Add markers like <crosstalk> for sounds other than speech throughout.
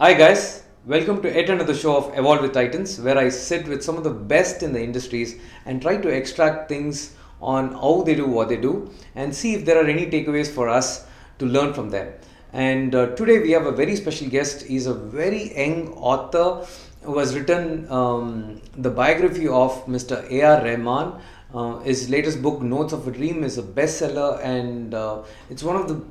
Hi guys, welcome to yet another show of Evolve with Titans, where I sit with some of the best in the industries and try to extract things on how they do what they do and see if there are any takeaways for us to learn from them. And uh, today we have a very special guest. He's a very young author who has written um, the biography of Mr. A.R. Rahman. Uh, his latest book, Notes of a Dream, is a bestseller, and uh, it's one of the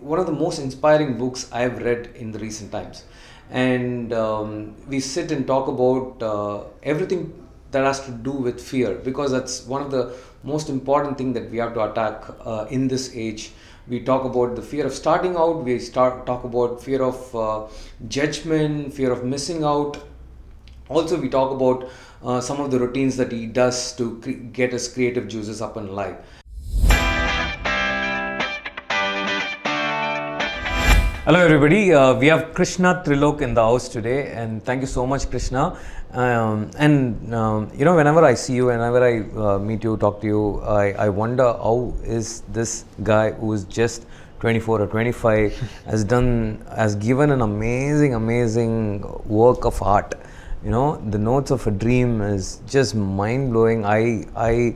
one of the most inspiring books I have read in the recent times. And um, we sit and talk about uh, everything that has to do with fear because that's one of the most important thing that we have to attack uh, in this age. We talk about the fear of starting out. We start talk about fear of uh, judgment fear of missing out. Also we talk about uh, some of the routines that he does to cre- get his creative juices up and alive Hello, everybody. Uh, we have Krishna Trilok in the house today, and thank you so much, Krishna. Um, and um, you know, whenever I see you, whenever I uh, meet you, talk to you, I, I wonder how is this guy who is just 24 or 25 <laughs> has done, has given an amazing, amazing work of art. You know, the notes of a dream is just mind blowing. I, I,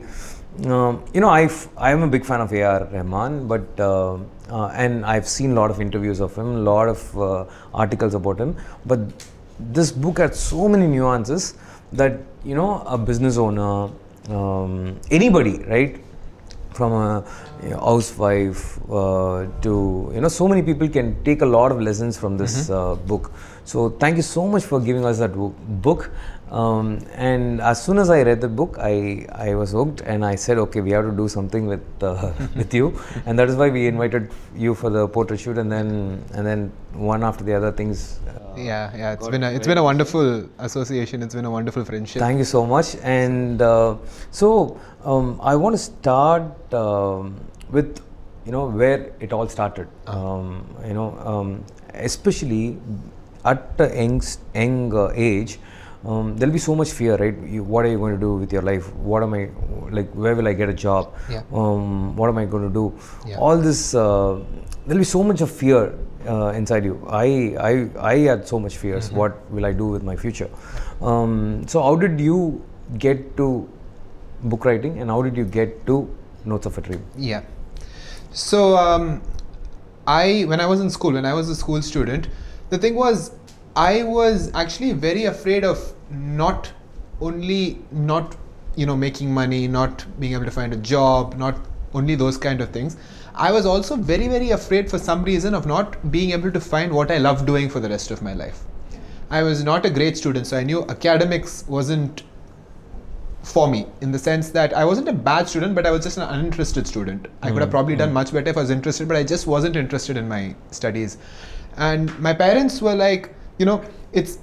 um, you know, I, I am a big fan of A.R. Rahman, but uh, uh, and I've seen a lot of interviews of him, a lot of uh, articles about him. But this book had so many nuances that you know a business owner, um, anybody, right, from a you know, housewife uh, to you know, so many people can take a lot of lessons from this mm-hmm. book. So thank you so much for giving us that book. Um, and as soon as I read the book, I, I was hooked, and I said, okay, we have to do something with uh, <laughs> with you, and that is why we invited you for the portrait shoot, and then and then one after the other things. Uh, yeah, yeah, it's been a, it's been a wonderful association. It's been a wonderful friendship. Thank you so much, and uh, so um, I want to start um, with you know where it all started. Uh-huh. Um, you know, um, especially at a young, young age um, there'll be so much fear, right? You, what are you going to do with your life? What am I like? Where will I get a job? Yeah. Um, what am I going to do? Yeah. All this, uh, there'll be so much of fear uh, inside you. I, I, I had so much fears. Mm-hmm. What will I do with my future? Um, so, how did you get to book writing, and how did you get to Notes of a Dream? Yeah. So, um, I when I was in school, when I was a school student, the thing was I was actually very afraid of not only not you know making money, not being able to find a job, not only those kind of things. I was also very very afraid for some reason of not being able to find what I love doing for the rest of my life. I was not a great student, so I knew academics wasn't for me in the sense that I wasn't a bad student, but I was just an uninterested student. I could have hmm, probably mm. done much better if I was interested, but I just wasn't interested in my studies. And my parents were like, you know, it's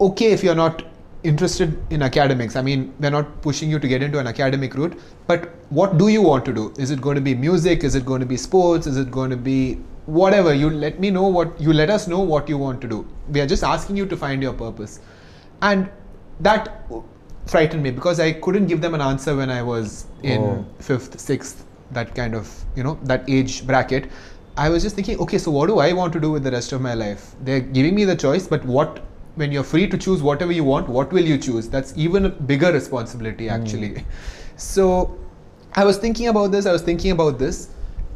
okay if you're not interested in academics. I mean, we're not pushing you to get into an academic route, but what do you want to do? Is it going to be music? Is it going to be sports? Is it going to be whatever? You let me know what you let us know what you want to do. We are just asking you to find your purpose. And that frightened me because I couldn't give them an answer when I was in oh. fifth, sixth, that kind of, you know, that age bracket. I was just thinking, okay, so what do I want to do with the rest of my life? They're giving me the choice, but what, when you're free to choose whatever you want, what will you choose? That's even a bigger responsibility, hmm. actually. Mm. So I was thinking about this, I was thinking about this,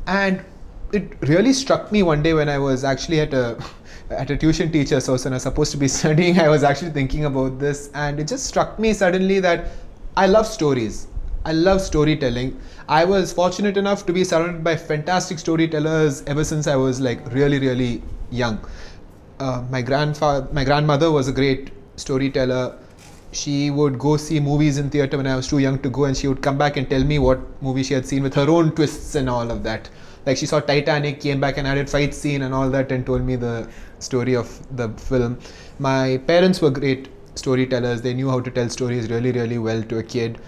and it really struck me one day when I was actually at a <laughs> at a tuition teacher's house and I was supposed to be <laughs> studying. I was actually thinking about this, and it just struck me suddenly that I love stories. I love storytelling. I was fortunate enough to be surrounded by fantastic storytellers ever since I was like really, really young. Uh, my grandfather, my grandmother was a great storyteller. She would go see movies in theater when I was too young to go, and she would come back and tell me what movie she had seen with her own twists and all of that. Like she saw Titanic, came back and added fight scene and all that, and told me the story of the film. My parents were great storytellers. They knew how to tell stories really, really well to a kid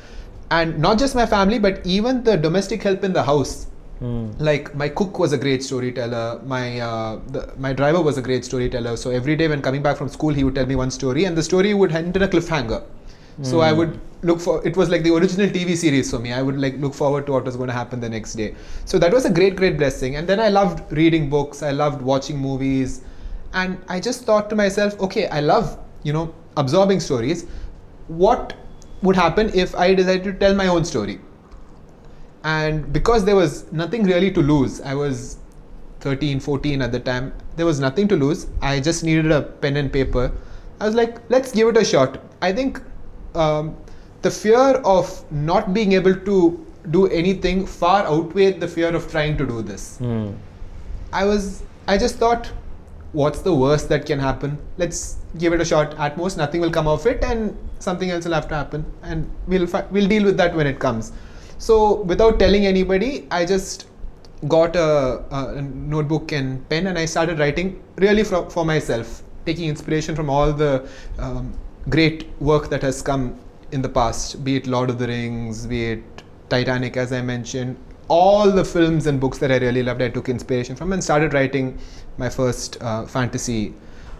and not just my family but even the domestic help in the house mm. like my cook was a great storyteller my uh, the, my driver was a great storyteller so every day when coming back from school he would tell me one story and the story would end in a cliffhanger mm. so i hmm. would look for it was like the original tv series for me i would like look forward to what was going to happen the next day so that was a great great blessing and then i loved reading books i loved watching movies and I just thought to myself, okay, I love you know absorbing stories. What would happen if I decided to tell my own story? And because there was nothing really to lose, I was 13, 14 at the time. There was nothing to lose. I just needed a pen and paper. I was like, let's give it a shot. I think um, the fear of not being able to do anything far outweighed the fear of trying to do this. I was, I just thought, what's the worst that can happen? Let's give it a shot. At most, nothing will come of it, and something else will have to happen, and we'll we'll deal with that when it comes. So, without telling anybody, I just got a, a notebook and pen, and I started writing really for, for myself, taking inspiration from all the um, great work that has come in the past, be it Lord of the Rings, be it Titanic, as I mentioned, all the films and books that I really loved, I took inspiration from and started writing my first uh, fantasy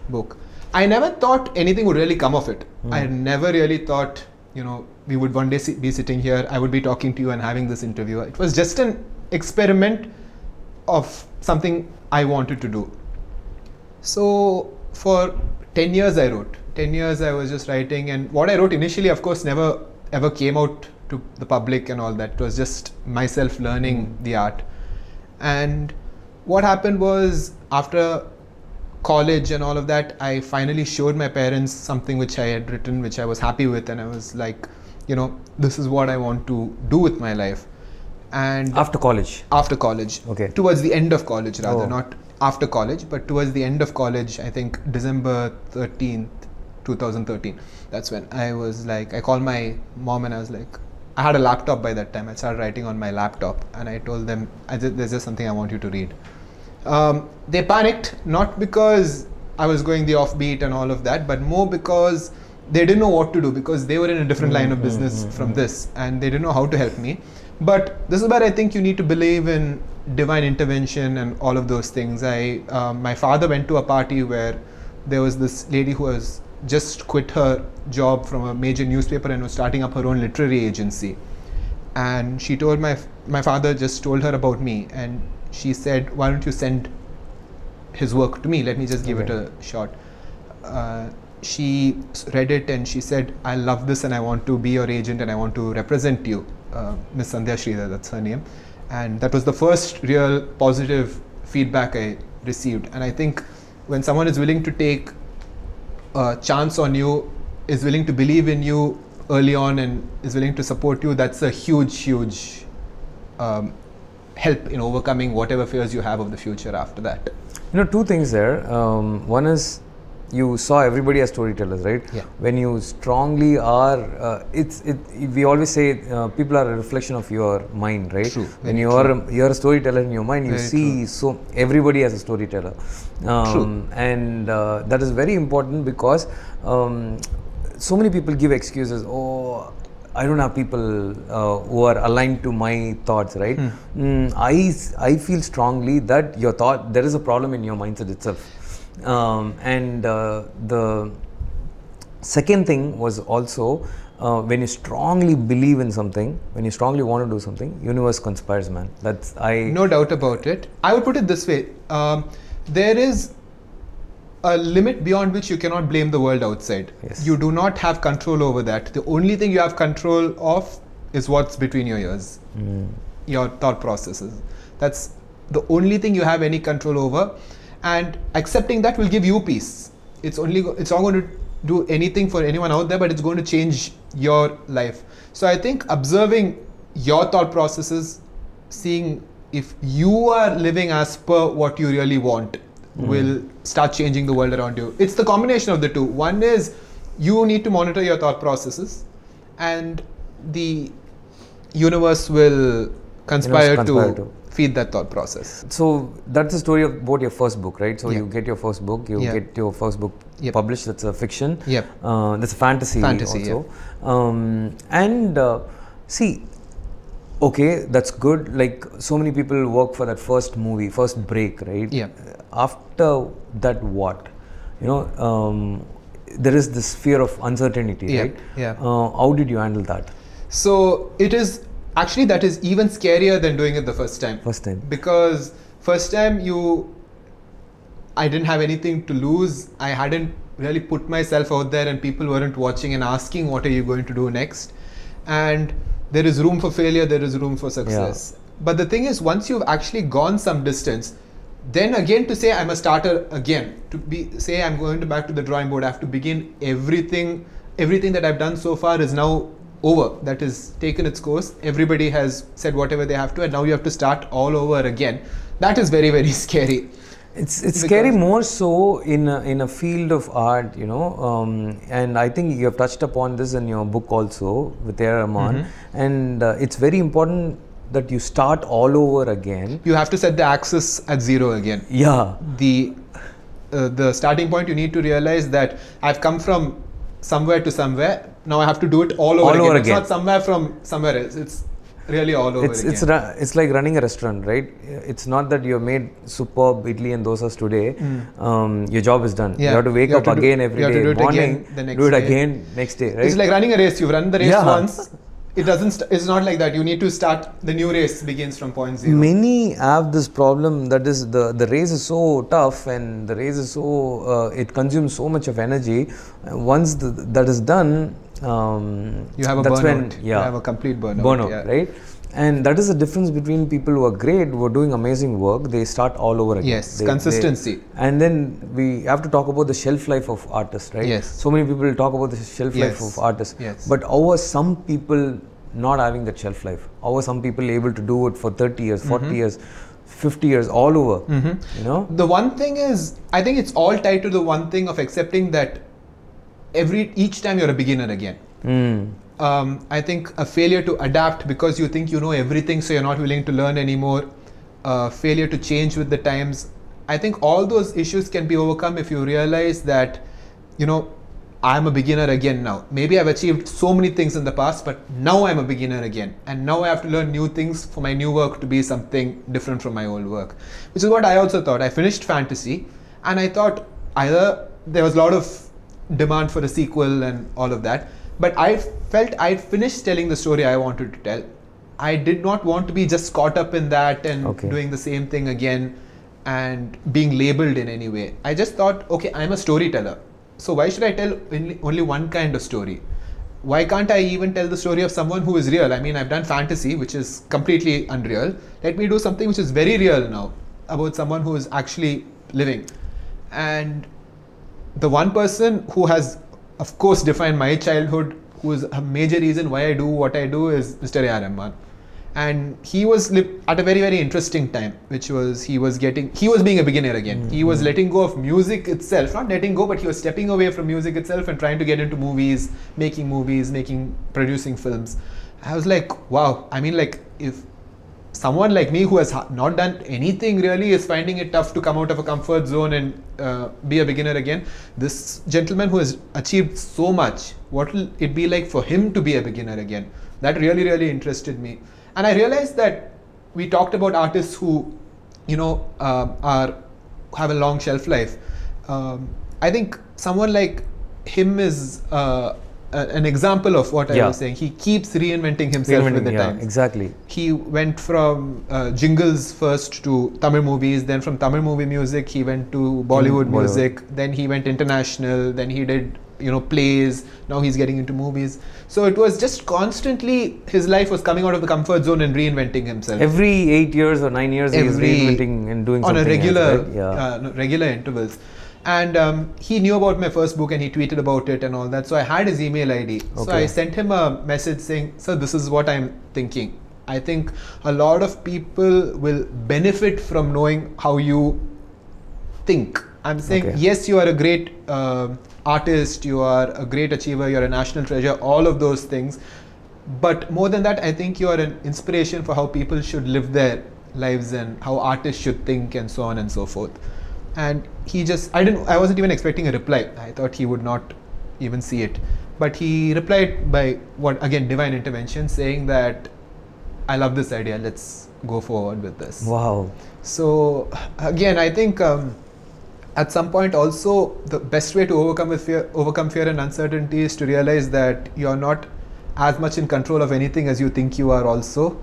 book. I never thought anything would really come of it. I never really thought, you know, we would one day si- be sitting here, I would be talking to you and having this interview. It was just an experiment of something I wanted to do. So for 10 years I wrote. 10 years I was just writing and what I wrote initially of course never ever came out to the public and all that. It was just myself learning the art. And what happened was after college and all of that, I finally showed my parents something which I had written, which I was happy with, and I was like, you know, this is what I want to do with my life. And After college. after college. Okay. Towards the end of college, rather, Oh. not after college, but towards the end of college, I think December 13th, 2013. That's when I was like, I called my mom and I was like, I had a laptop by that time. I started writing on my laptop and I told them, I just, there's just something I want you to read. Um, they panicked, not because I was going the offbeat and all of that, but more because they didn't know what to do because they were in a different line of business from this and they didn't know how to help me. But this is where I think you need to believe in divine intervention and all of those things. I, um, my father went to a party where there was this lady who was just quit her job from a major newspaper and was starting up her own literary agency and she told my my father just told her about me and she said why don't you send his work to me? Let me just give it a shot. Uh, she read it and she said i love this and i want to be your agent and i want to represent you. Uh, miss sandhya Sridhar, that's her name. And that was the first real positive feedback i received. And i think when someone is willing to take a chance on you, is willing to believe in you early on, and is willing to support you, that's a huge, huge um, help in overcoming whatever fears you have of the future after that. You know, two things there. Um, one is you saw everybody as storytellers, right? Yeah. When you strongly are, uh, it's it. We always say uh, people are a reflection of your mind, right? True, When you are a, you're a storyteller in your mind, you Very see so everybody as a storyteller, um, and uh, that is very important because um, so many people give excuses. Oh. I don't have people uh, who are aligned to my thoughts, right? Mm, I, s- I feel strongly that your thought, there is a problem in your mindset itself. Um, and uh, the second thing was also uh, when you strongly believe in something, when you strongly want to do something, universe conspires, man. That's I. No doubt about it. I would put it this way um, there is a limit beyond which you cannot blame the world outside. Yes. You do not have control over that. The only thing you have control of is what's between your ears, hmm. your thought processes. That's the only thing you have any control over, and accepting that will give you peace. It's only it's not going to do anything for anyone out there, but it's going to change your life. So I think observing your thought processes, seeing if you are living as per what you really want, will start changing the world around you. It's the combination of the two. One is you need to monitor your thought processes, and the universe will conspire, conspire to, to. feed that thought process. So that's the story of- about your first book, right? So Yeah. you get your first book, you Yeah. get your first book Yep. published. That's a fiction. Yep. Uh, that's a fantasy. Fantasy, also. Um, and uh, see, okay, that's good. Like so many people work for that first movie, first break, right? Yeah. After that, what? You know, um, there is this fear of uncertainty, Yeah, right? yeah. Uh, how did you handle that So it is actually that is even scarier than doing it the first time. first time? because first time you I didn't have anything to lose. I hadn't really put myself out there, and people weren't watching and asking, "What are you going to do next?" And there is room for failure. There is room for success. yeah. But the thing is, once you've actually gone some distance, then again to say I'm a starter again to be say I'm going to back to the drawing board. I have to begin everything. Everything that I've done so far is now over. That is taken its course. Everybody has said whatever they have to, and now you have to start all over again. That is very very <laughs> scary. It's it's scary more so in a, in a field of art, you know, um, and I think you have touched upon this in your book also with A. R. Rahman, Mm-hmm. and uh, it's very important that you start all over again. You have to set the axis at zero again. Yeah, the uh, the starting point you need to realize that I've come from somewhere to somewhere. Now I have to do it all over All again. over it's not somewhere from somewhere else. It's really all over it's again. it's ru- it's like running a restaurant, right? It's not that you have made superb idli and dosas today. Um, your job is done. Yeah. You. Have to wake have up to do- again every you have to do it morning. again the next do it day. again next day, right? It's like running a race. You've run the race Yeah. once. It doesn't. St- it's not like that. You need to start. The new race begins from point zero. Many have this problem that is the the race is so tough and the race is so uh, it consumes so much of energy. Uh, Once the, that is done, um, You have a burnout. when You have a complete burnout. burnout, yeah. right? And that is the difference between people who are great, who are doing amazing work. They start all over again. Yes, They- they- consistency. and then we have to talk about the shelf life of artists, right? Yes. So many people talk about the shelf life of artists. Yes. But how are some people not having that shelf life? How are some people able to do it for 30 years, 40 Mm-hmm. years, 50 years, all over? You know? The one thing is, I think it's all tied to the one thing of accepting that every each time you're a beginner again. Mm. Um, I think a failure to adapt because you think you know everything, so you're not willing to learn anymore. Uh, failure to change with the times. I think all those issues can be overcome if you realize that, you know, I'm a beginner again now. Maybe I've achieved so many things in the past, but now I'm a beginner again. And now I have to learn new things for my new work to be something different from my old work. Which is what I also thought. I finished fantasy and I thought either there was a lot of demand for a sequel and all of that. But I felt I'd finished telling the story I wanted to tell. I did not want to be just caught up in that and Okay. doing the same thing again and being labeled in any way. I just thought, okay, I'm a storyteller. So why should I tell only, only one kind of story? Why can't I even tell the story of someone who is real? I mean, I've done fantasy, which is completely unreal. Let me do something which is very real now about someone who is actually living. And the one person who has, of course, defined my childhood, who is a major reason why I do what I do, is Mr. A.R. Rahman. And he was li- at a very, very interesting time, which was he was getting, he was being a beginner again. He was mm-hmm. letting go of music itself, not letting go, but he was stepping away from music itself and trying to get into movies, making movies, making, producing films. I was like, wow. I mean, like, if someone like me who has not done anything really is finding it tough to come out of a comfort zone and uh, be a beginner again. This gentleman who has achieved so much, what will it be like for him to be a beginner again? That really, really interested me. And I realized that we talked about artists who, you know, uh, are have a long shelf life. Um, I think someone like him is uh, a- an example of what I was saying. He keeps reinventing himself with the yeah, times exactly. he went from uh, jingles first to Tamil movies, then from Tamil movie music he went to Bollywood Bollywood. music, then he went international, then he did you know plays. Now he's getting into movies. So it was just constantly his life was coming out of the comfort zone and reinventing himself Every eight years or nine years, he's Every- reinventing and doing something. on a regular else, right? Yeah. uh, regular intervals. And um, he knew about my first book and he tweeted about it and all that. So I had his email ID. So I sent him a message saying, "Sir, this is what I'm thinking. I think a lot of people will benefit from knowing how you think. I'm saying, Okay. yes, you are a great um artist, you are a great achiever, you're a national treasure, all of those things. But more than that, I think you are an inspiration for how people should live their lives and how artists should think and so on and so forth. And he just, I didn't, I wasn't even expecting a reply. I thought he would not even see it. But he replied by what, again, divine intervention, saying that I love this idea, let's go forward with this. Wow. So again, I think um, at some point also the best way to overcome fear, overcome fear and uncertainty is to realize that you're not as much in control of anything as you think you are. Also,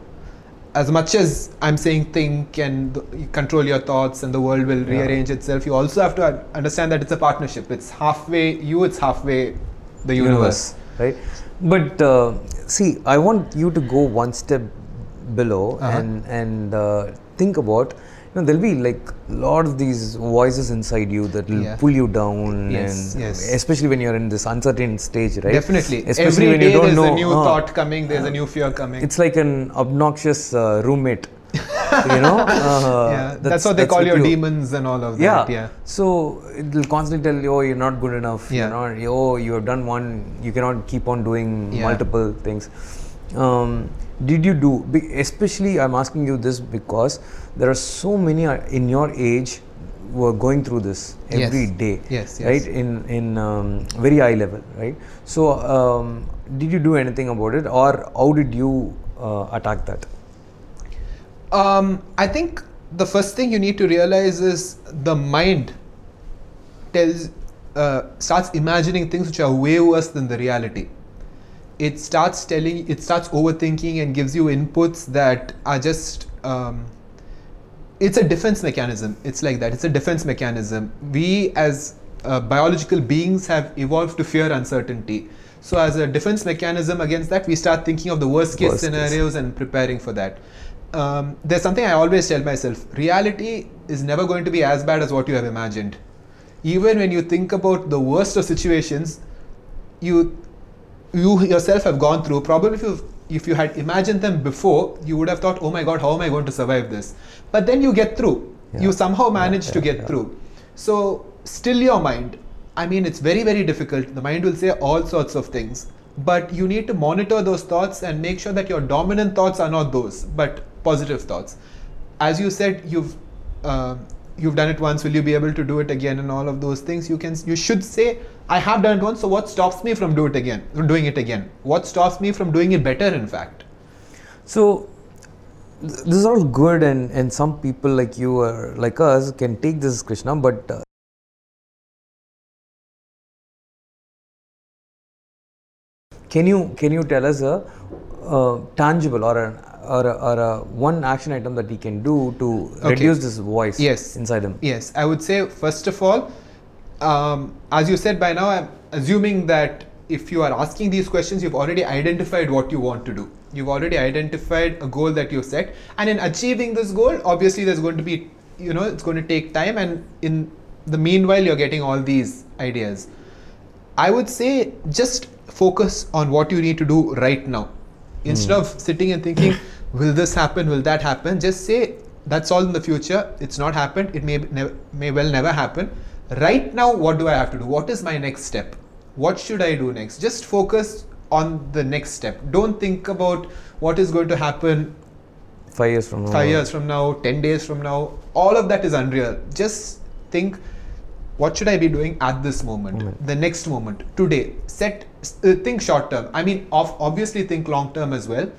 as much as I'm saying think and th- you control your thoughts and the world will Yeah. rearrange itself, you also have to understand that it's a partnership. It's halfway you, it's halfway the universe. right? But uh, see, I want you to go one step below Uh-huh. and and uh, think about. Know, there'll be like a lot of these voices inside you that will Yeah. pull you down, Yes, and yes. especially when you're in this uncertain stage, right? Definitely. Especially Every when day you don't there's know. a new uh, thought coming, there's a new fear coming. It's like an obnoxious uh, roommate. you know. <laughs> Uh, yeah, that's, what they call your you. demons and all of yeah. that. Yeah. So it will constantly tell you, oh, you're not good enough. Yeah. You're not, oh, you have done one, you cannot keep on doing Yeah. multiple things. Um, did you do, especially I'm asking you this because there are so many uh, in your age who are going through this Yes. every day. Yes, yes. Right? In, in um, very high level, right? So, um, did you do anything about it or how did you uh, attack that? Um, I think the first thing you need to realize is the mind tells uh, starts imagining things which are way worse than the reality. It starts telling, it starts overthinking and gives you inputs that are just. Um, it's a defense mechanism. It's like that. It's a defense mechanism. We as uh, biological beings have evolved to fear uncertainty. So as a defense mechanism against that, we start thinking of the worst case Worst case. scenarios and preparing for that. Um, there's something I always tell myself: reality is never going to be as bad as what you have imagined. Even when you think about the worst of situations, you you yourself have gone through. Probably if you if you had imagined them before, you would have thought, "Oh my God, how am I going to survive this?" But then you get through. Yeah. You somehow Yeah, manage to get yeah. through. So still your mind. I mean, it's very very difficult. The mind will say all sorts of things, but you need to monitor those thoughts and make sure that your dominant thoughts are not those, but positive thoughts. As you said, you've uh, you've done it once. Will you be able to do it again? And all of those things. You can you should say, I have done it once. So what stops me from do it again? From doing it again? What stops me from doing it better? In fact. So this is all good, and and some people like you or like us can take this Krishna, but uh, can you can you tell us a, uh tangible or an or a, or a one action item that he can do to Okay. reduce this voice Yes. inside him? Yes, I would say first of all, um, as you said by now, I'm assuming that if you are asking these questions, you've already identified what you want to do. You've already identified a goal that you've set, and in achieving this goal, obviously there's going to be, you know, it's going to take time, and in the meanwhile, you're getting all these ideas. I would say just focus on what you need to do right now. Instead of sitting and thinking, <coughs> will this happen, will that happen, just say, that's all in the future. It's not happened. It may, may well never happen. Right now, what do I have to do? What is my next step? What should I do next? Just focus on the next step. Don't think about what is going to happen Five years from now. five years from now, 10 days from now, all of that is unreal. Just think what should I be doing at this moment, Moment. the next moment, today? Set, uh, think short term. I mean, of, obviously think long term as well.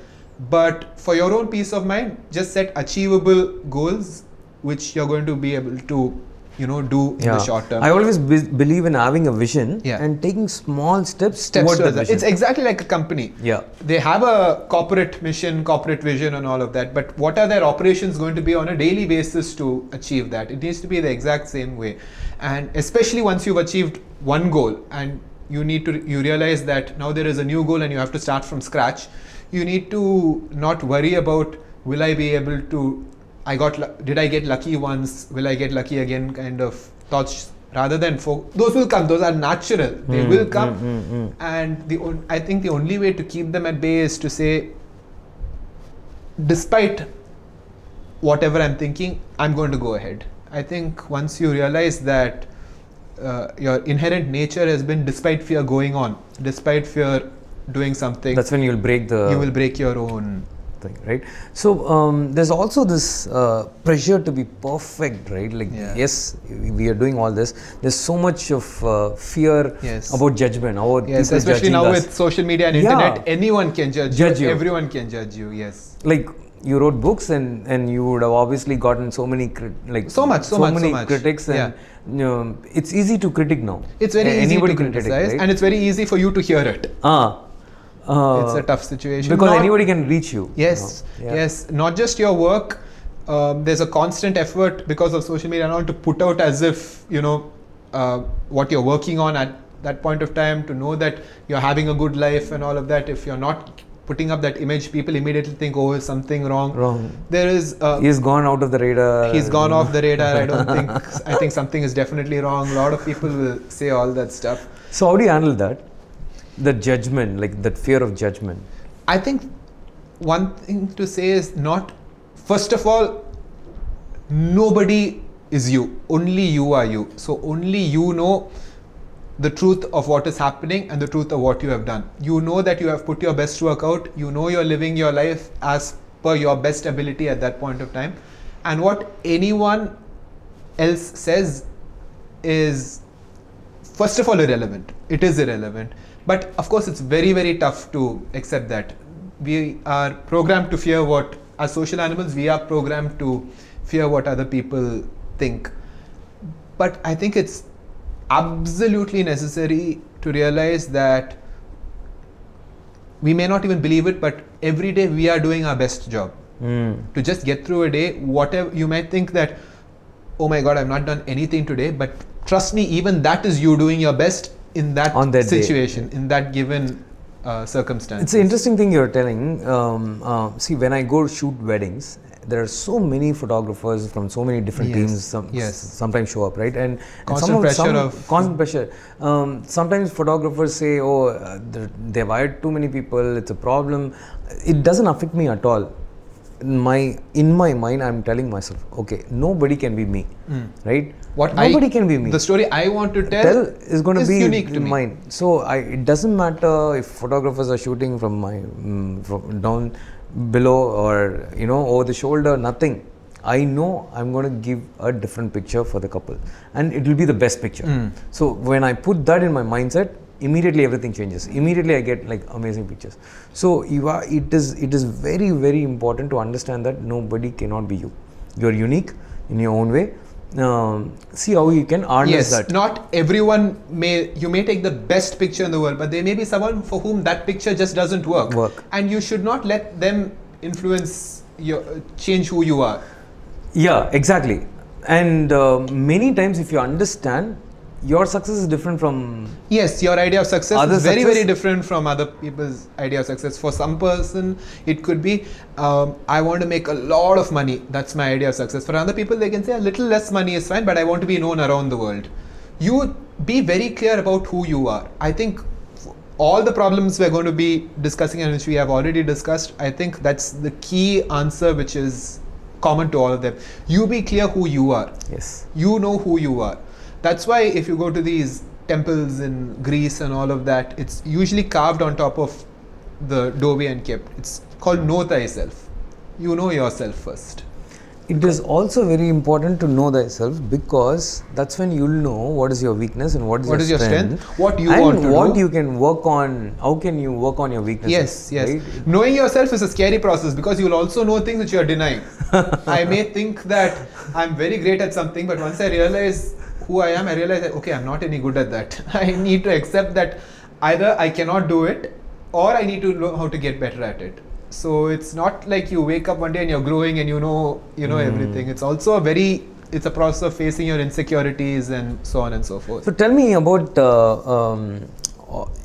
But for your own peace of mind, just set achievable goals which you're going to be able to, you know, do in Yeah. the short term. I always be- believe in having a vision Yeah. and taking small steps, Steps toward towards that that. vision. It's exactly like a company. yeah. they have a corporate mission, corporate vision, and all of that. But what are their operations going to be on a daily basis to achieve that? It needs to be the exact same way. And especially once you've achieved one goal and you need to, you realize that now there is a new goal and you have to start from scratch, you need to not worry about will I be able to, I got, did I get lucky once? Will I get lucky again? Kind of thoughts rather than fo- those will come those are natural they Hmm, will come hmm, hmm, hmm. and the on- i think the only way to keep them at bay is to say despite whatever i'm thinking i'm going to go ahead i think once you realize that uh, your inherent nature has been despite fear going on despite fear doing something That's when you'll break the you will break your own thing, right? So um, there's also this uh, pressure to be perfect, right? Like Yeah. yes, we are doing all this. There's so much of uh, fear Yes. about judgment, about yes especially now us. with social media and Yeah. internet anyone can judge, Judge you you. everyone can judge you yes like you wrote books and and you would have obviously gotten so many crit- like So much, so much, so many much. critics and Yeah. you know, it's easy to critic now. it's very A- easy anybody to criticize critic, right? and it's very easy for you to hear it ah Uh, it's a tough situation because Not- anybody can reach you. you Yes, know. Yeah. yes. Not just your work. Um, there's a constant effort because of social media and all to put out as if you know uh, what you're working on at that point of time. To know that you're having a good life and all of that. If you're not putting up that image, people immediately think, oh, is something wrong. Wrong. There is. Uh, He's gone out of the radar. he's gone off the radar. I don't think. <laughs> I think something is definitely wrong. A lot of people will say all that stuff. So how do you handle that? The judgment, like that fear of judgment. I think one thing to say is not, first of all, nobody is you. Only you are you. So only you know the truth of what is happening and the truth of what you have done. You know that you have put your best work out. You know you're living your life as per your best ability at that point of time. And what anyone else says is first of all irrelevant it is irrelevant but of course it's very very tough to accept that. We are programmed to fear what as social animals we are programmed to fear what other people think. But i think it's absolutely necessary to realize that we may not even believe it but every day we are doing our best job. Mm. to just get through a day whatever you might think that oh my god i've not done anything today but trust me even that is you doing your best in that, On that day. situation in that given uh, circumstance It's an interesting thing you're telling. Um, uh, see, when I go shoot weddings, there are so many photographers from so many different Yes, teams. Some, yes. sometimes show up, right? And, and Constant some pressure some, of- constant pressure. Um, sometimes photographers say, "Oh, uh, they've hired too many people. It's a problem." It doesn't affect me at all. In my in my mind, I'm telling myself, "Okay, nobody can be me." Right? Hmm. what nobody I, can be me the story i want to tell, tell is going to be unique to me mine. So I, it doesn't matter if photographers are shooting from my mm, from down below or you know over the shoulder. Nothing. I know I'm going to give a different picture for the couple, and it will be the best picture. Mm. So when I put that in my mindset, immediately everything changes. Immediately I get like amazing pictures. So you are. It is. It is very very important to understand that nobody cannot be you. You're unique in your own way. Um, see how you can harness yes that. not everyone may you may take the best picture in the world but there may be someone for whom that picture just doesn't work Work. and you should not let them influence your change who you are Yeah, exactly. And uh, many times, if you understand, your success is different from. Yes, your idea of success Other is very, success- very different from other people's idea of success. For some person, it could be, um, I want to make a lot of money. That's my idea of success. For other people, they can say a little less money is fine, but I want to be known around the world. You be very clear about who you are. I think all the problems we're going to be discussing and which we have already discussed, I think that's the key answer which is common to all of them. You be clear who you are Yes. you know who you are that's why if you go to these temples in greece and all of that it's usually carved on top of the doorway and kept it's called hmm. know thyself you know yourself first It is also very important to know thyself because that's when you'll know what is your weakness and what is What your is your strength, strength, what you and want to what do. you can work on. How can you work on your weaknesses? yes yes right? knowing yourself is a scary process because you'll also know things that you're denying <laughs> i may think that i'm very great at something but once i realize who i am i realize that okay i'm not any good at that. <laughs> I need to accept that either i cannot do it or i need to know how to get better at it. So it's not like you wake up one day and you're glowing and you know you know everything. It's also a very it's a process of facing your insecurities and so on and so forth. So tell me about uh, um,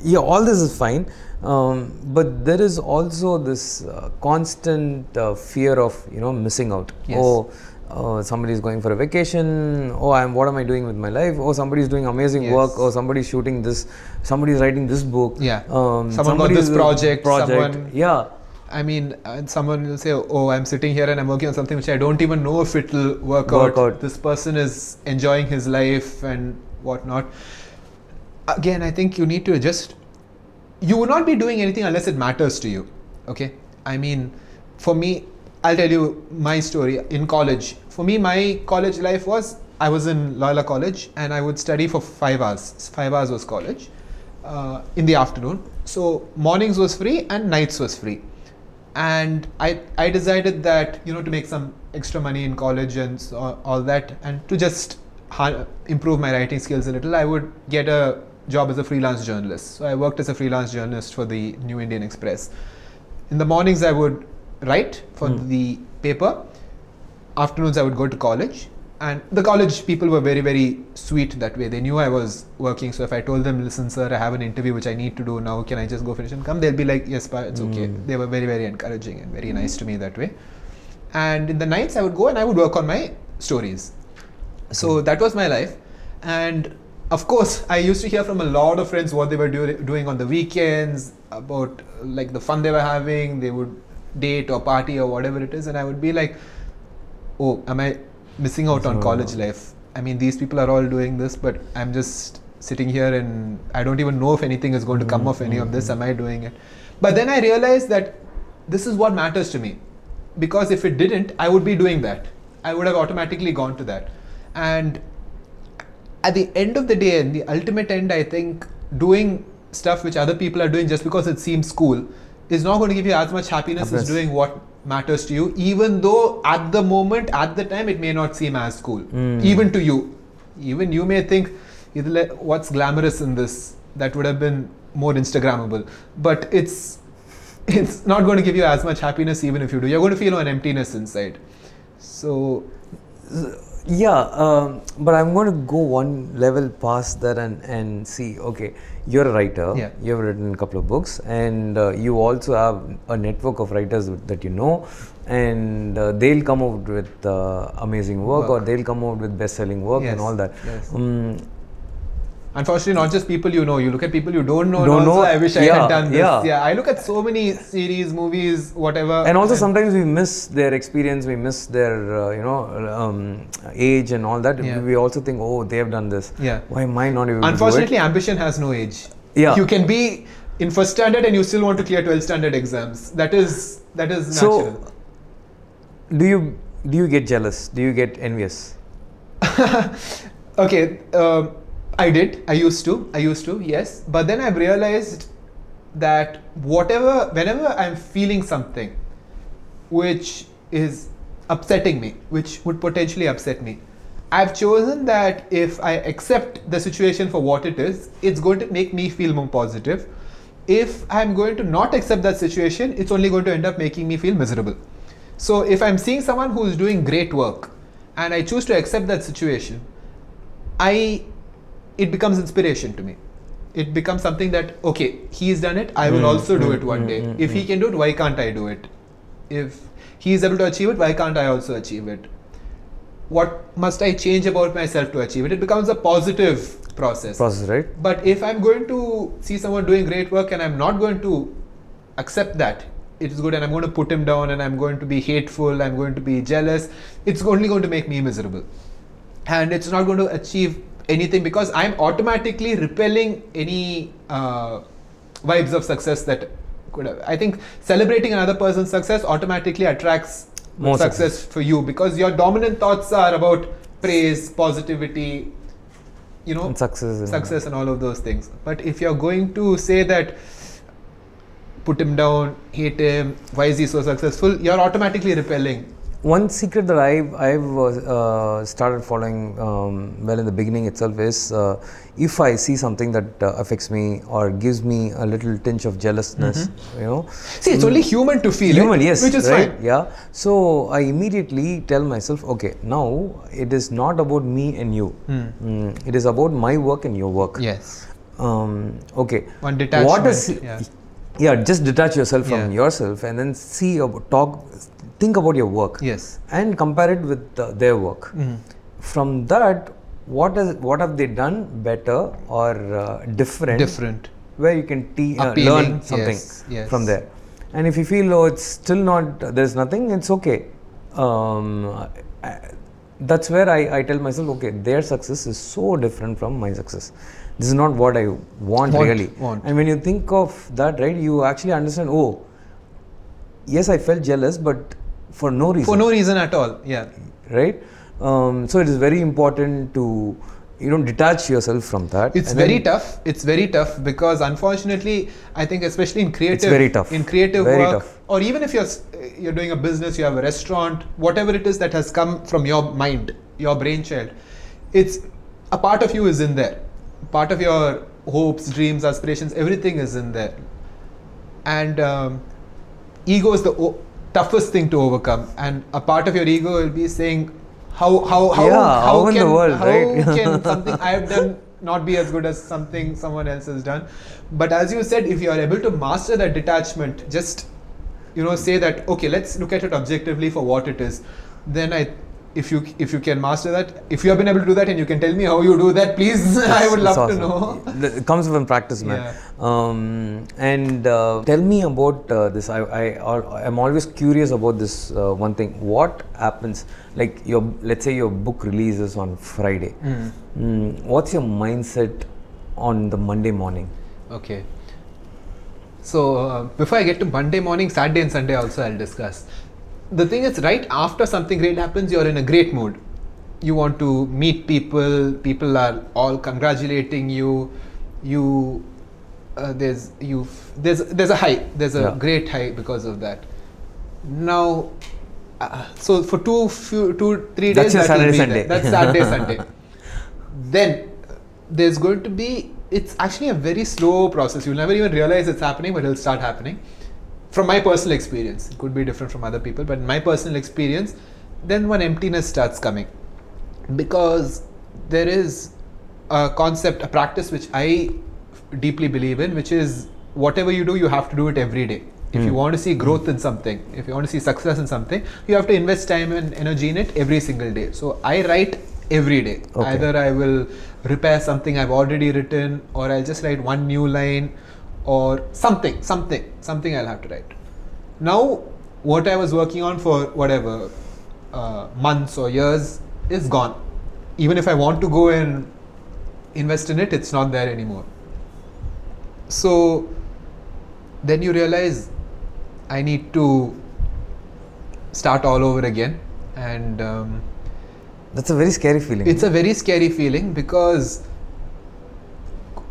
yeah, all this is fine, um, but there is also this uh, constant uh, fear of you know missing out. Yes. Oh, uh, somebody is going for a vacation. Oh, I'm what am I doing with my life? Oh, somebody is doing amazing Yes. work. Oh, somebody is shooting this. Somebody is writing this book. Yeah. Um, Someone got this project, Project. someone- Yeah. I mean, uh, someone will say, "Oh, I'm sitting here and I'm working on something which I don't even know if it will work, Work out. out. This person is enjoying his life and whatnot." Again, I think you need to just. You will not be doing anything unless it matters to you. Okay, I mean, for me, I'll tell you my story in college. For me, my college life was I was in Loyola College and I would study for five hours. Five hours was college uh, in the afternoon. So mornings was free and nights was free. And I, I decided that you know to make some extra money in college and so, all that and to just ha- improve my writing skills a little, I would get a job as a freelance journalist. So I worked as a freelance journalist for the New Indian Express. In the mornings, I would write for Hmm. the paper. Afternoons, I would go to college. And the college people were very, very sweet that way. They knew I was working. So if I told them, listen, sir, I have an interview which I need to do now, can I just go finish and come? They'll be like, yes, pa, it's okay. Mm. They were very, very encouraging and very nice to me that way. And in the nights, I would go and I would work on my stories. So that was my life. And of course, I used to hear from a lot of friends what they were do- doing on the weekends, about like the fun they were having. They would date or party or whatever it is. And I would be like, oh, am I missing out on college life? I mean, these people are all doing this, but I'm just sitting here and I don't even know if anything is going to come mm, of any of mm, this. Mm. Am I doing it? But then I realized that this is what matters to me. Because if it didn't, I would be doing that. I would have automatically gone to that. And at the end of the day, and the ultimate end, I think doing stuff which other people are doing just because it seems cool is not going to give you as much happiness as doing what matters to you, even though at the moment, at the time, it may not seem as cool, Mm. even to you. Even you may think, what's glamorous in this? That would have been more Instagrammable. But it's it's not going to give you as much happiness even if you do. You're going to feel an emptiness inside. So Yeah, um, but I'm going to go one level past that and, and see. Okay, you're a writer. Yeah. You've written a couple of books, and uh, you also have a network of writers that you know, and uh, they'll come out with uh, amazing work, or they'll come out with best-selling work Yes, and all that. yes. Um, Unfortunately, not just people you know. You look at people you don't know. Don't also, know, I wish I had done this. yeah. yeah I look at so many series, movies, whatever. and also sometimes we miss their experience, we miss their uh, you know um, age and all that. Yeah. We also think, oh, they have done this. Yeah. Why am I not able to do it? Unfortunately, ambition has no age. Yeah. You can be in first standard and you still want to clear 12 standard exams. That is that is natural. So, do you do you get jealous? Do you get envious? <laughs> okay, um, I did. I used to. I used to. Yes, but then I've realized that whatever, whenever I'm feeling something, which is upsetting me, which would potentially upset me, I've chosen that if I accept the situation for what it is, it's going to make me feel more positive. If I'm going to not accept that situation, it's only going to end up making me feel miserable. So if I'm seeing someone who's doing great work and I choose to accept that situation, I it becomes inspiration to me. It becomes something that okay, he's done it, I will Mm, also do mm, it one mm, day. mm, if he mm. can do it, why can't I do it? If he is able to achieve it, why can't I also achieve it? What must I change about myself to achieve it? It becomes a positive process. Process, right? But if I'm going to see someone doing great work and I'm not going to accept that it is good and I'm going to put him down and I'm going to be hateful, I'm going to be jealous, it's only going to make me miserable. And it's not going to achieve anything because I'm automatically repelling any uh, vibes of success that could have. I think celebrating another person's success automatically attracts More success, success. for you because your dominant thoughts are about praise, positivity, you know, And success. and- success and all of those things. But if you're going to say that, put him down, hate him, why is he so successful? You're automatically repelling. One secret that I've, I've uh, started following um, well in the beginning itself is uh, if I see something that uh, affects me or gives me a little tinge of jealousness, you know. See, it's only human to feel Mm. Human, it, yes, which is right, fine. Yeah. So I immediately tell myself, okay, now it is not about me and you. Mm, it is about my work and your work. Yes. Um, okay. One What is? detachment, Yeah. Just detach yourself from Yeah. yourself and then see talk, think about your work Yes. and compare it with uh, their work. Mhm. From that, what is what have they done better or uh, different? Different. Where you can te- uh, learn something yes, yes. from there. And if you feel oh it's still not there's nothing, it's okay. Um, that's where I, I tell myself okay their success is so different from my success. This is not what I want, Want, really. want. And when you think of that, right, you actually understand. Oh, yes, I felt jealous, but for no reason For no reason at all. Yeah. right um, so it is very important to you know detach yourself from that It's very then- tough. It's very tough because unfortunately, I think especially in creative, very tough. in creative Very work, tough. or even if you're you're doing a business, you have a restaurant, whatever it is that has come from your mind, your brainchild, it's a part of you is in there. Part of your hopes, dreams, aspirations, everything is in there. And um, ego is the o- toughest thing to overcome. And a part of your ego will be saying, how how how, Yeah, how the can, world, how right? can <laughs> something I have done not be as good as something someone else has done? But as you said, if you are able to master that detachment, just you know say that okay, let's look at it objectively for what it is. Then I. If you if you can master that, if you have been able to do that, and you can tell me how you do that, please, <laughs> I would love to know. It comes from practice, man. Um, and uh, tell me about uh, this. i i i'm always curious about this uh, one thing. What happens, like your, let's say your book releases on Friday. Mm, what's your mindset on the Monday morning? Okay. So uh, before I get to Monday morning, Saturday and Sunday also I'll discuss. The thing is, right after something great happens, you're in a great mood. You want to meet people. People are all congratulating you. You uh, there's you there's there's a high. There's a Yeah. great high because of that. Now, uh, so for two few two three That's days your that Saturday, Sunday. there. That's Saturday <laughs> Sunday then there's going to be it's actually a very slow process you'll never even realize it's happening but it'll start happening from my personal experience it could be different from other people but in my personal experience then one emptiness starts coming. Because there is a concept a practice which i deeply believe in which is whatever you do you have to do it every day. If you hmm. want to see growth in something if you want to see success in something you have to invest time and energy in it every single day. So i write every day. Okay. either i will repair something i've already written or i'll just write one new line or something something something i'll have to write. Now what i was working on for whatever uh, months or years is gone. Even if i want to go and invest in it it's not there anymore. So then you realize i need to start all over again and um, That's a very scary feeling. it's a very scary feeling because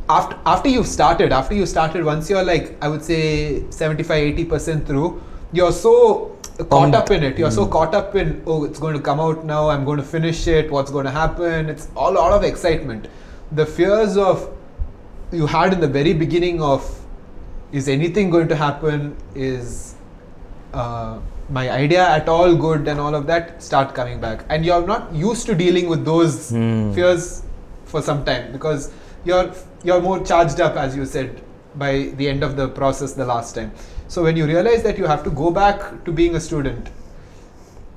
after after you've started after you started once you're like i would say 75 80% through you're so caught up in it. You're so caught up in oh it's going to come out now i'm going to finish it what's going to happen? It's all a lot of excitement. The fears of you had in the very beginning of is anything going to happen? Is uh, my idea at all good and all of that? Start coming back. And you're not used to dealing with those Hmm. fears for some time because you're you're more charged up as you said by the end of the process the last time. So when you realize that you have to go back to being a student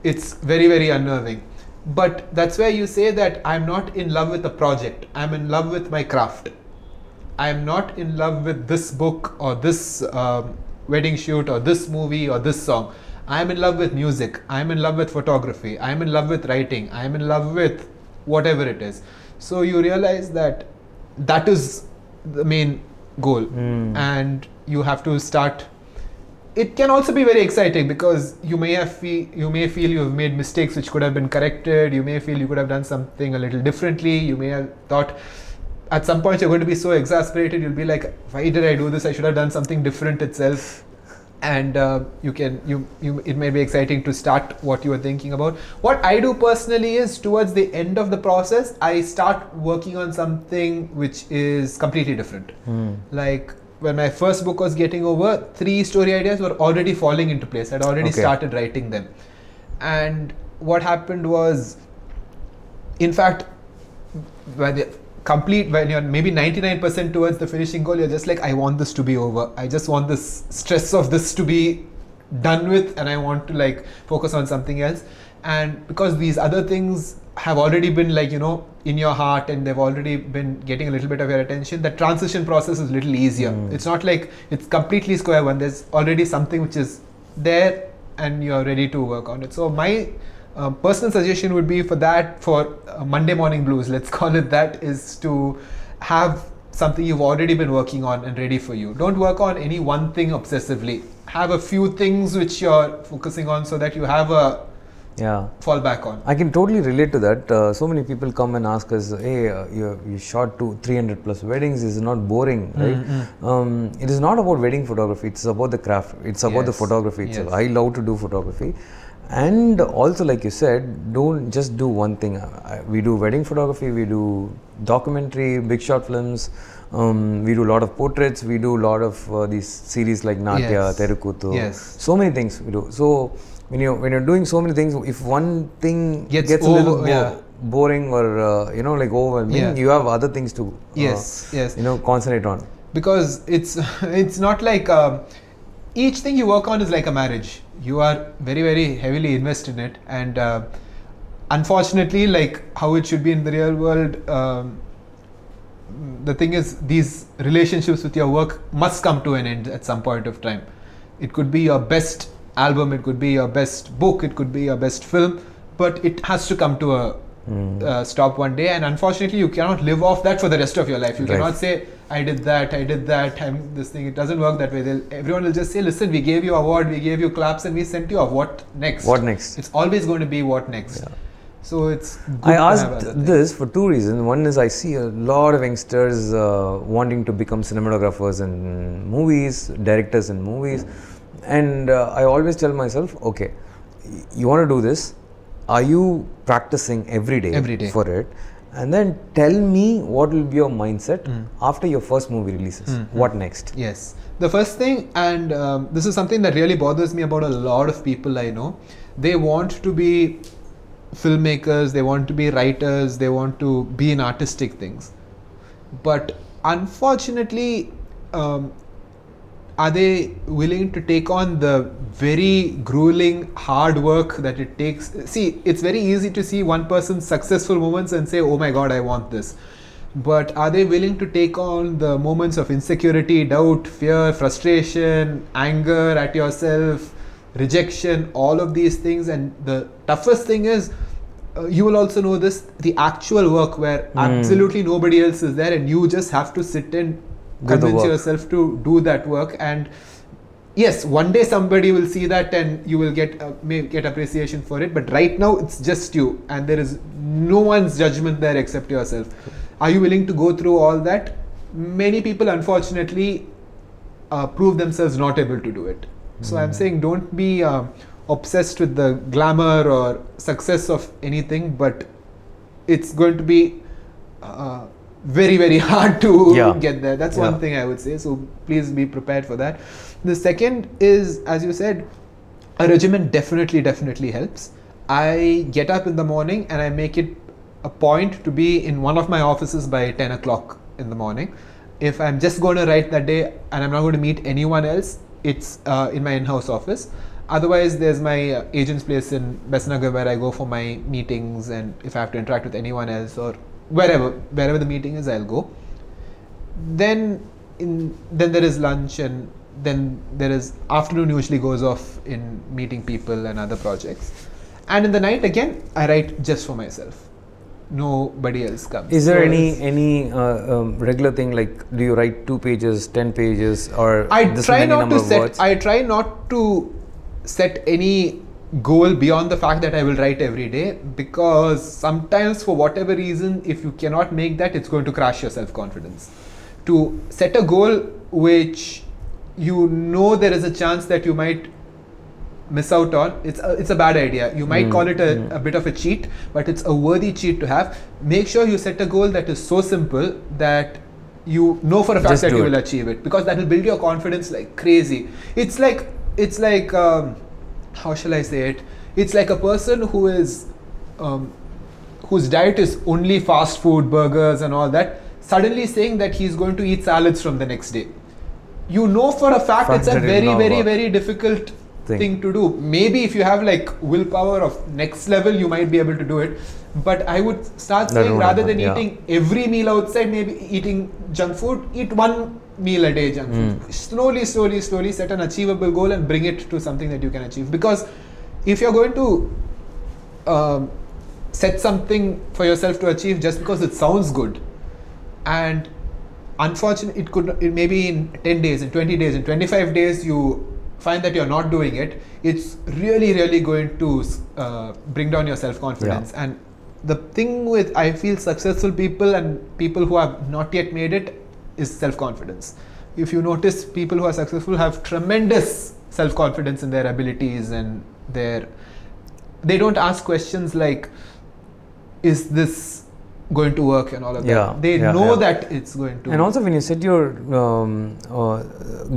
it's very very unnerving. But that's where you say that i'm not in love with the project. I'm in love with my craft. I'm not in love with this book or this um, wedding shoot or this movie or this song. I'm in love with music. I'm in love with photography. I'm in love with writing. I'm in love with whatever it is. So you realize that that is the main goal. Mm. and you have to start. It can also be very exciting because you may have feel, you may feel you have made mistakes which could have been corrected. You may feel you could have done something a little differently. You may have thought at some point you're going to be so exasperated you'll be like why did i do this? I should have done something different itself and uh, you can you you it may be exciting to start what you are thinking about what i do personally is towards the end of the process i start working on something which is completely different Hmm. like when my first book was getting over three story ideas were already falling into place i'd already Okay. started writing them and what happened was in fact by the complete when you're maybe 99% towards the finishing goal you're just like i want this to be over. I just want this stress of this to be done with and i want to like focus on something else. And because these other things have already been like you know in your heart and they've already been getting a little bit of your attention the transition process is a little easier. Mm. it's not like it's completely square one. There's already something which is there and you're ready to work on it. So my uh, personal suggestion would be for that for uh, monday morning blues let's <laughs> call it that is to have something you've already been working on and ready for you don't work on any one thing obsessively have a few things which you're focusing on so that you have a Yeah. fall back on I can totally relate to that. Uh, so many people come and ask us, "Hey, uh, you, you shot two, 300 plus weddings. Is not boring, right?" Um, it is not about wedding photography. It's about the craft. It's about the photography itself. Yes. I love to do photography, and also like you said don't just do one thing we do wedding photography we do documentary big short films um, we do a lot of portraits we do a lot of uh, these series like natya Yes. terukutu Yes. so many things we do so when you when you're doing so many things if one thing Gets gets, a little over- bo- yeah. boring or uh, you know like overwhelming Yeah. you have other things to uh, Yes, yes. you know concentrate on because it's <laughs> it's not like um, each thing you work on is like a marriage. You are very very heavily invested in it. And uh, unfortunately like how it should be in the real world um, the thing is these relationships with your work must come to an end at some point of time. It could be your best album it could be your best book it could be your best film but it has to come to a uh, stop one day. And unfortunately you cannot live off that for the rest of your life. You Right. cannot say i did that i did that i'm this thing it doesn't work that way They'll, everyone will just say listen we gave you award we gave you claps and we sent you a what next what next it's always going to be what next Yeah. so it's good I asked this for two reasons. One is I see a lot of youngsters uh, wanting to become cinematographers in movies, directors in movies, and uh, I always tell myself, okay, you want to do this. Are you practicing every day, Every day. for it? And then tell me what will be your mindset Mm. after your first movie releases. Mm, What next? Yes. The first thing, and um, this is something that really bothers me about a lot of people I know, they want to be filmmakers, they want to be writers, they want to be in artistic things. But unfortunately, um, are they willing to take on the very grueling hard work that it takes? See it's very easy to see one person's successful moments and say oh my god i want this. But are they willing to take on the moments of insecurity doubt fear frustration anger at yourself rejection all of these things? And the toughest thing is uh, you will also know this the actual work where Hmm. absolutely nobody else is there and you just have to sit and convince yourself to do that work and yes one day somebody will see that and you will get uh, may get appreciation for it but right now it's just you and there is no one's judgment there except yourself. Are you willing to go through all that? Many people unfortunately uh, prove themselves not able to do it. So i'm saying don't be uh, obsessed with the glamour or success of anything but it's going to be uh, very very <laughs> hard to Yeah. get there. That's Yeah. one thing i would say. So please be prepared for that. The second is as you said a regimen definitely definitely helps. I get up in the morning and i make it a point to be in one of my offices by 10 o'clock in the morning. If i'm just going to write that day and i'm not going to meet anyone else it's uh, in my in-house office. Otherwise there's my uh, agent's place in Besnagar where i go for my meetings and if i have to interact with anyone else or wherever wherever the meeting is i'll go then in then there is lunch and then there is afternoon usually goes off in meeting people and other projects and in the night again i write just for myself nobody else comes Is there So any any uh, um, regular thing like do you write two pages, ten pages, or I try not to set. words? I try not to set any goal beyond the fact that I will write every day because sometimes, for whatever reason, if you cannot make that, it's going to crash your self confidence. To set a goal which you know there is a chance that you might miss out on it's a, it's a bad idea you might Mm, call it a, mm. a bit of a cheat but it's a worthy cheat to have make sure you set a goal that is so simple that you know for a fact Just that you it. will achieve it because that will build your confidence like crazy it's like it's like um, how shall i say it it's like a person who is um, whose diet is only fast food burgers and all that suddenly saying that he's going to eat salads from the next day you know for a fact Fact it's a very very very difficult Thing. thing. to do maybe if you have like willpower of next level you might be able to do it but i would start saying rather happen, than yeah. eating every meal outside maybe eating junk food eat one meal a day junk Mm. food slowly slowly slowly set an achievable goal and bring it to something that you can achieve. Because if you're going to um, set something for yourself to achieve just because it sounds good and unfortunately it could it maybe in 10 days in 20 days in 25 days you find that you're not doing it it's really really going to uh, bring down your self confidence and the thing with i feel successful people and people who have not yet made it is self confidence if you notice people who are successful have tremendous self confidence in their abilities and their they don't ask questions like, "Is this going to work?" and all of Yeah, that. They yeah, know yeah. that it's going to. And also, when you set your um, uh,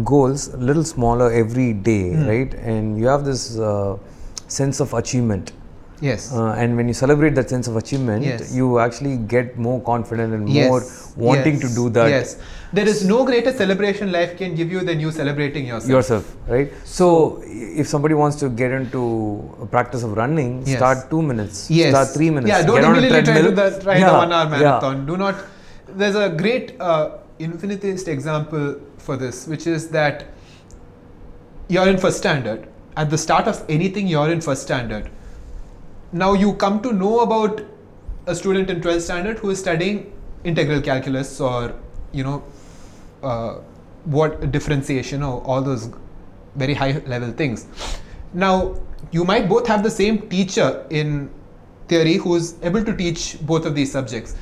goals a little smaller every day, Hmm. right, and you have this uh, sense of achievement, yes. uh, and when you celebrate that sense of achievement, Yes. you actually get more confident and Yes, more wanting to do that Yes, there is no greater celebration life can give you than you celebrating yourself. yourself, right? So, if somebody wants to get into a practice of running, Yes. start two minutes, Yes. start three minutes, Yeah, don't get immediately try to the, try Yeah, the one-hour yeah. marathon. Do not. There's a great uh, infinitist example for this, which is that you're in first standard. At the start of anything, you're in first standard. Now you come to know about a student in 12th standard who is studying integral calculus or you know uh, what differentiation or all those very high level things. Now you might both have the same teacher in theory who is able to teach both of these subjects,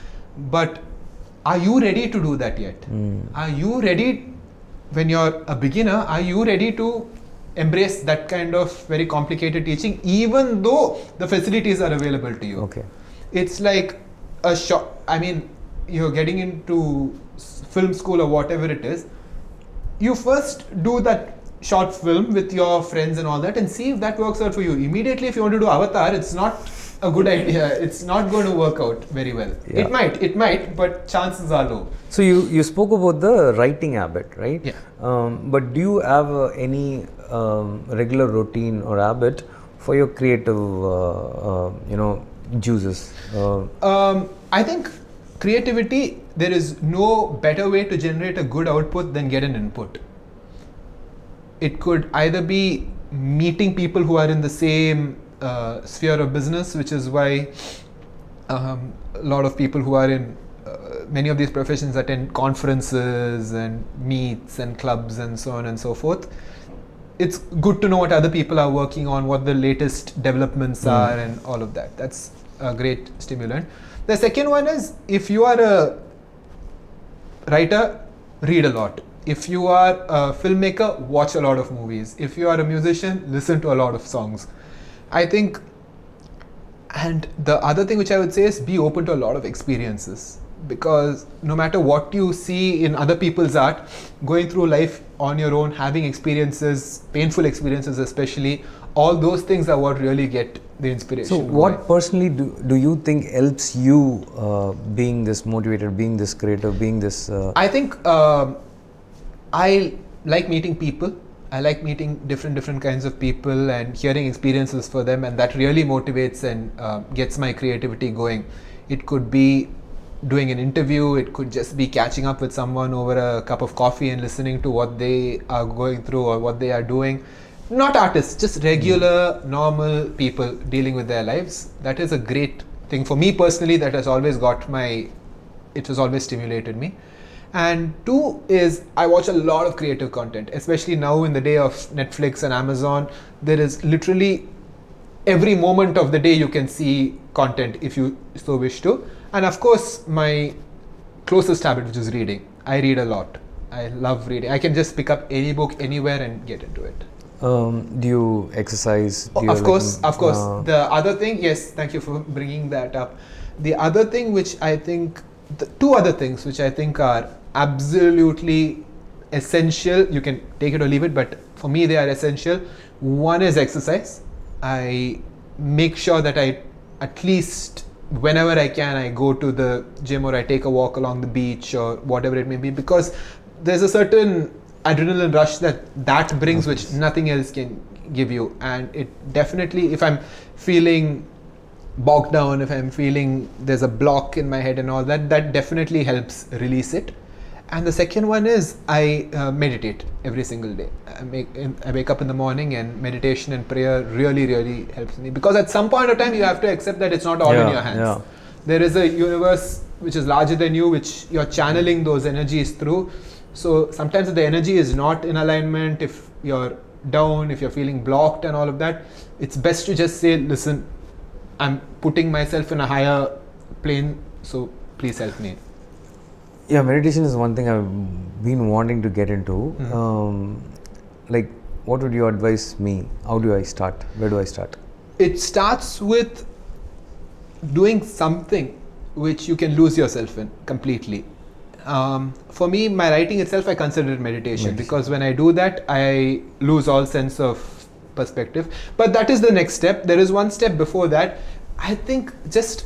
but are you ready to do that yet? Are you ready when you're a beginner? Are you ready to embrace that kind of very complicated teaching, even though the facilities are available to you? Okay. it's like a shot i mean you're getting into film school or whatever it is you first do that short film with your friends and all that and see if that works out for you immediately if you want to do avatar it's not a good idea it's not going to work out very well Yeah. it might it might but chances are low So you, you spoke about the writing habit, right? Yeah. Um, but do you have uh, any um, regular routine or habit for your creative, uh, uh, you know, juices? Uh, Um, I think creativity, there is no better way to generate a good output than get an input. It could either be meeting people who are in the same uh, sphere of business, which is why um, a lot of people who are in uh, many of these professions attend conferences and meets and clubs and so on and so forth. It's good to know what other people are working on, what the latest developments Mm. are, and all of that. That's a great stimulant. The second one is if you are a writer, read a lot. If you are a filmmaker, watch a lot of movies. If you are a musician, listen to a lot of songs. I think, and the other thing which I would say is be open to a lot of experiences because no matter what you see in other people's art, going through life on your own, having experiences, painful experiences especially, all those things are what really get the inspiration. so, what personally do, do you think helps you uh, being this motivated, being this creative, being this? Uh, I think um, I like meeting people. I like meeting different different kinds of people and hearing experiences for them, and that really motivates and uh, gets my creativity going. It could be doing an interview. It could just be catching up with someone over a cup of coffee and listening to what they are going through or what they are doing. Not artists, just regular, normal people dealing with their lives. That is a great thing for me personally. That has always got my it has always stimulated me and two is i watch a lot of creative content especially now in the day of netflix and amazon there is literally every moment of the day you can see content if you so wish to and of course my closest habit which is reading i read a lot i love reading i can just pick up any book anywhere and get into it um, do you exercise? Do you of like, course, of course. uh, the other thing, yes, thank you for bringing that up. The other thing, which I think, the two other things which I think are absolutely essential. You can take it or leave it, but for me, they are essential. One is exercise. I make sure that I, at least whenever I can, I go to the gym or I take a walk along the beach or whatever it may be, because there's a certain adrenaline rush that that brings which nothing else can give you. And it definitely if i'm feeling bogged down if i'm feeling there's a block in my head and all that that definitely helps release it and the second one is i uh, meditate every single day. I, make, I wake up in the morning and meditation and prayer really really helps me. Because at some point of time you have to accept that it's not all in your hands. yeah. there is a universe which is larger than you which you're channeling those energies through. So sometimes if the energy is not in alignment if you're down if you're feeling blocked and all of that it's best to just say listen i'm putting myself in a higher plane so please help me Yeah, meditation is one thing I've been wanting to get into. Mhm. Um, like, what would you advise me? How do I start? Where do I start? it starts with doing something which you can lose yourself in completely. Um, for me, my writing itself, I consider it meditation, Meditation. because when I do that, I lose all sense of perspective. But that is the next step. There is one step before that. I think just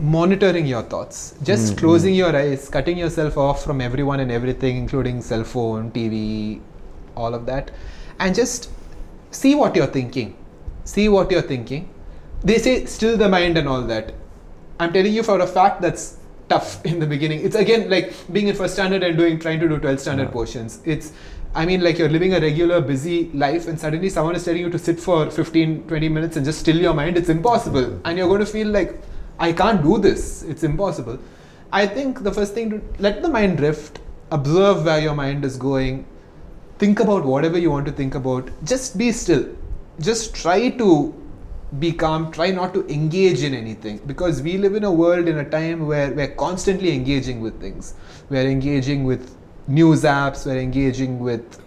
monitoring your thoughts, just Mm, closing your eyes, cutting yourself off from everyone and everything, including cell phone, TV, all of that, and just see what you're thinking. See what you're thinking. They say still the mind and all that. I'm telling you for a fact that's tough <laughs> in the beginning. It's again like being in first standard and doing trying to do 12 standard Yeah. portions. It's I mean like you're living a regular busy life and suddenly someone is telling you to sit for 15 20 minutes and just still your mind. It's impossible. And you're going to feel like I can't do this. It's impossible. I think the first thing to let the mind drift, observe where your mind is going, think about whatever you want to think about. Just be still. Just try to be calm. Try not to engage in anything because we live in a world in a time where we're constantly engaging with things. We're engaging with news apps. We're engaging with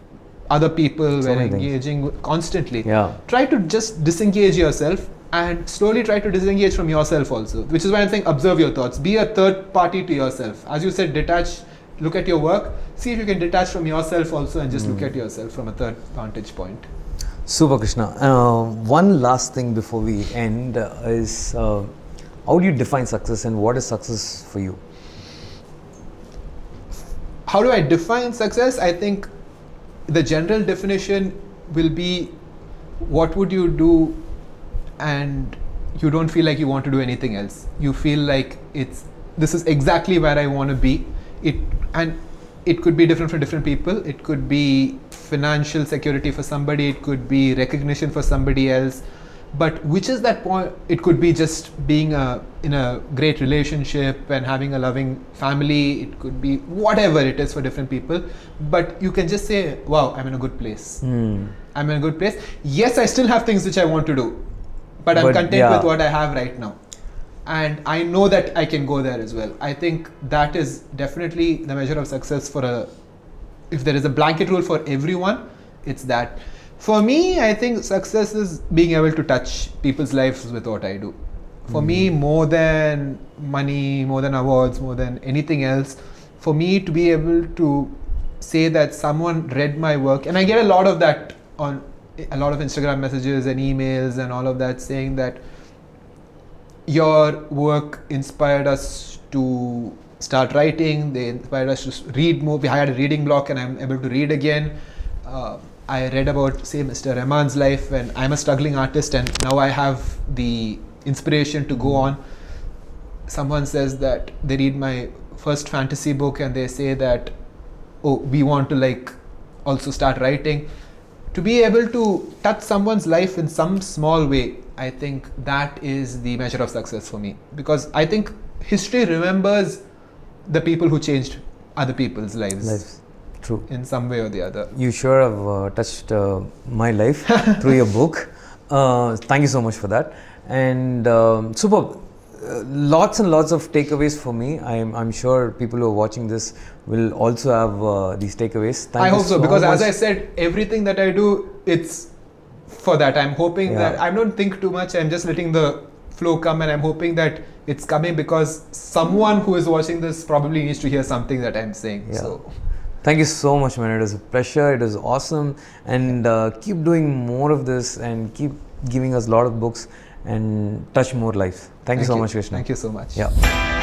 other people. So we're many things. engaging constantly Yeah. try to just disengage yourself and slowly try to disengage from yourself also which is why i'm saying observe your thoughts be a third party to yourself as you said detach look at your work see if you can detach from yourself also and just look Mm. at yourself from a third vantage point Super Krishna. Uh, one last thing before we end uh, is uh, how do you define success and what is success for you? how do i define success i think the general definition will be what would you do and you don't feel like you want to do anything else. You feel like it's this is exactly where i want to be. It and it could be different for different people. It could be financial security for somebody. It could be recognition for somebody else but which is that point it could be just being a in a great relationship and having a loving family it could be whatever it is for different people. But you can just say wow i'm in a good place. Hmm. i'm in a good place. Yes i still have things which i want to do but i'm content yeah. with what i have right now. And i know that i can go there as well. I think that is definitely the measure of success for a if there is a blanket rule for everyone it's that for me i think success is being able to touch people's lives with what i do. For me more than money more than awards more than anything else for me to be able to say that someone read my work and i get a lot of that on a lot of instagram messages and emails and all of that saying that your work inspired us to start writing they inspired us to read more we had a reading block and i'm able to read again. Uh, i read about say mr rahman's life and i'm a struggling artist and now i have the inspiration to go on. Someone says that they read my first fantasy book and they say that oh we want to like also start writing. To be able to touch someone's life in some small way i think that is the measure of success for me. Because i think history remembers the people who changed other people's lives. Lives. True. in some way or the other You sure have uh, touched uh, my life <laughs> through your book. Uh, thank you so much for that. And um, super. Uh, lots and lots of takeaways for me. I'm, I'm sure people who are watching this will also have uh, these takeaways. Thank i hope so because as i said everything that i do it's for that i'm hoping Yeah. that i don't think too much i'm just letting the flow come and i'm hoping that it's coming because someone who is watching this probably needs to hear something that i'm saying Yeah. so Thank you so much, man. It was a pleasure. It was awesome. And uh, keep doing more of this and keep giving us a lot of books and touch more lives. Thank, you so much, Krishna. thank you so much Yeah.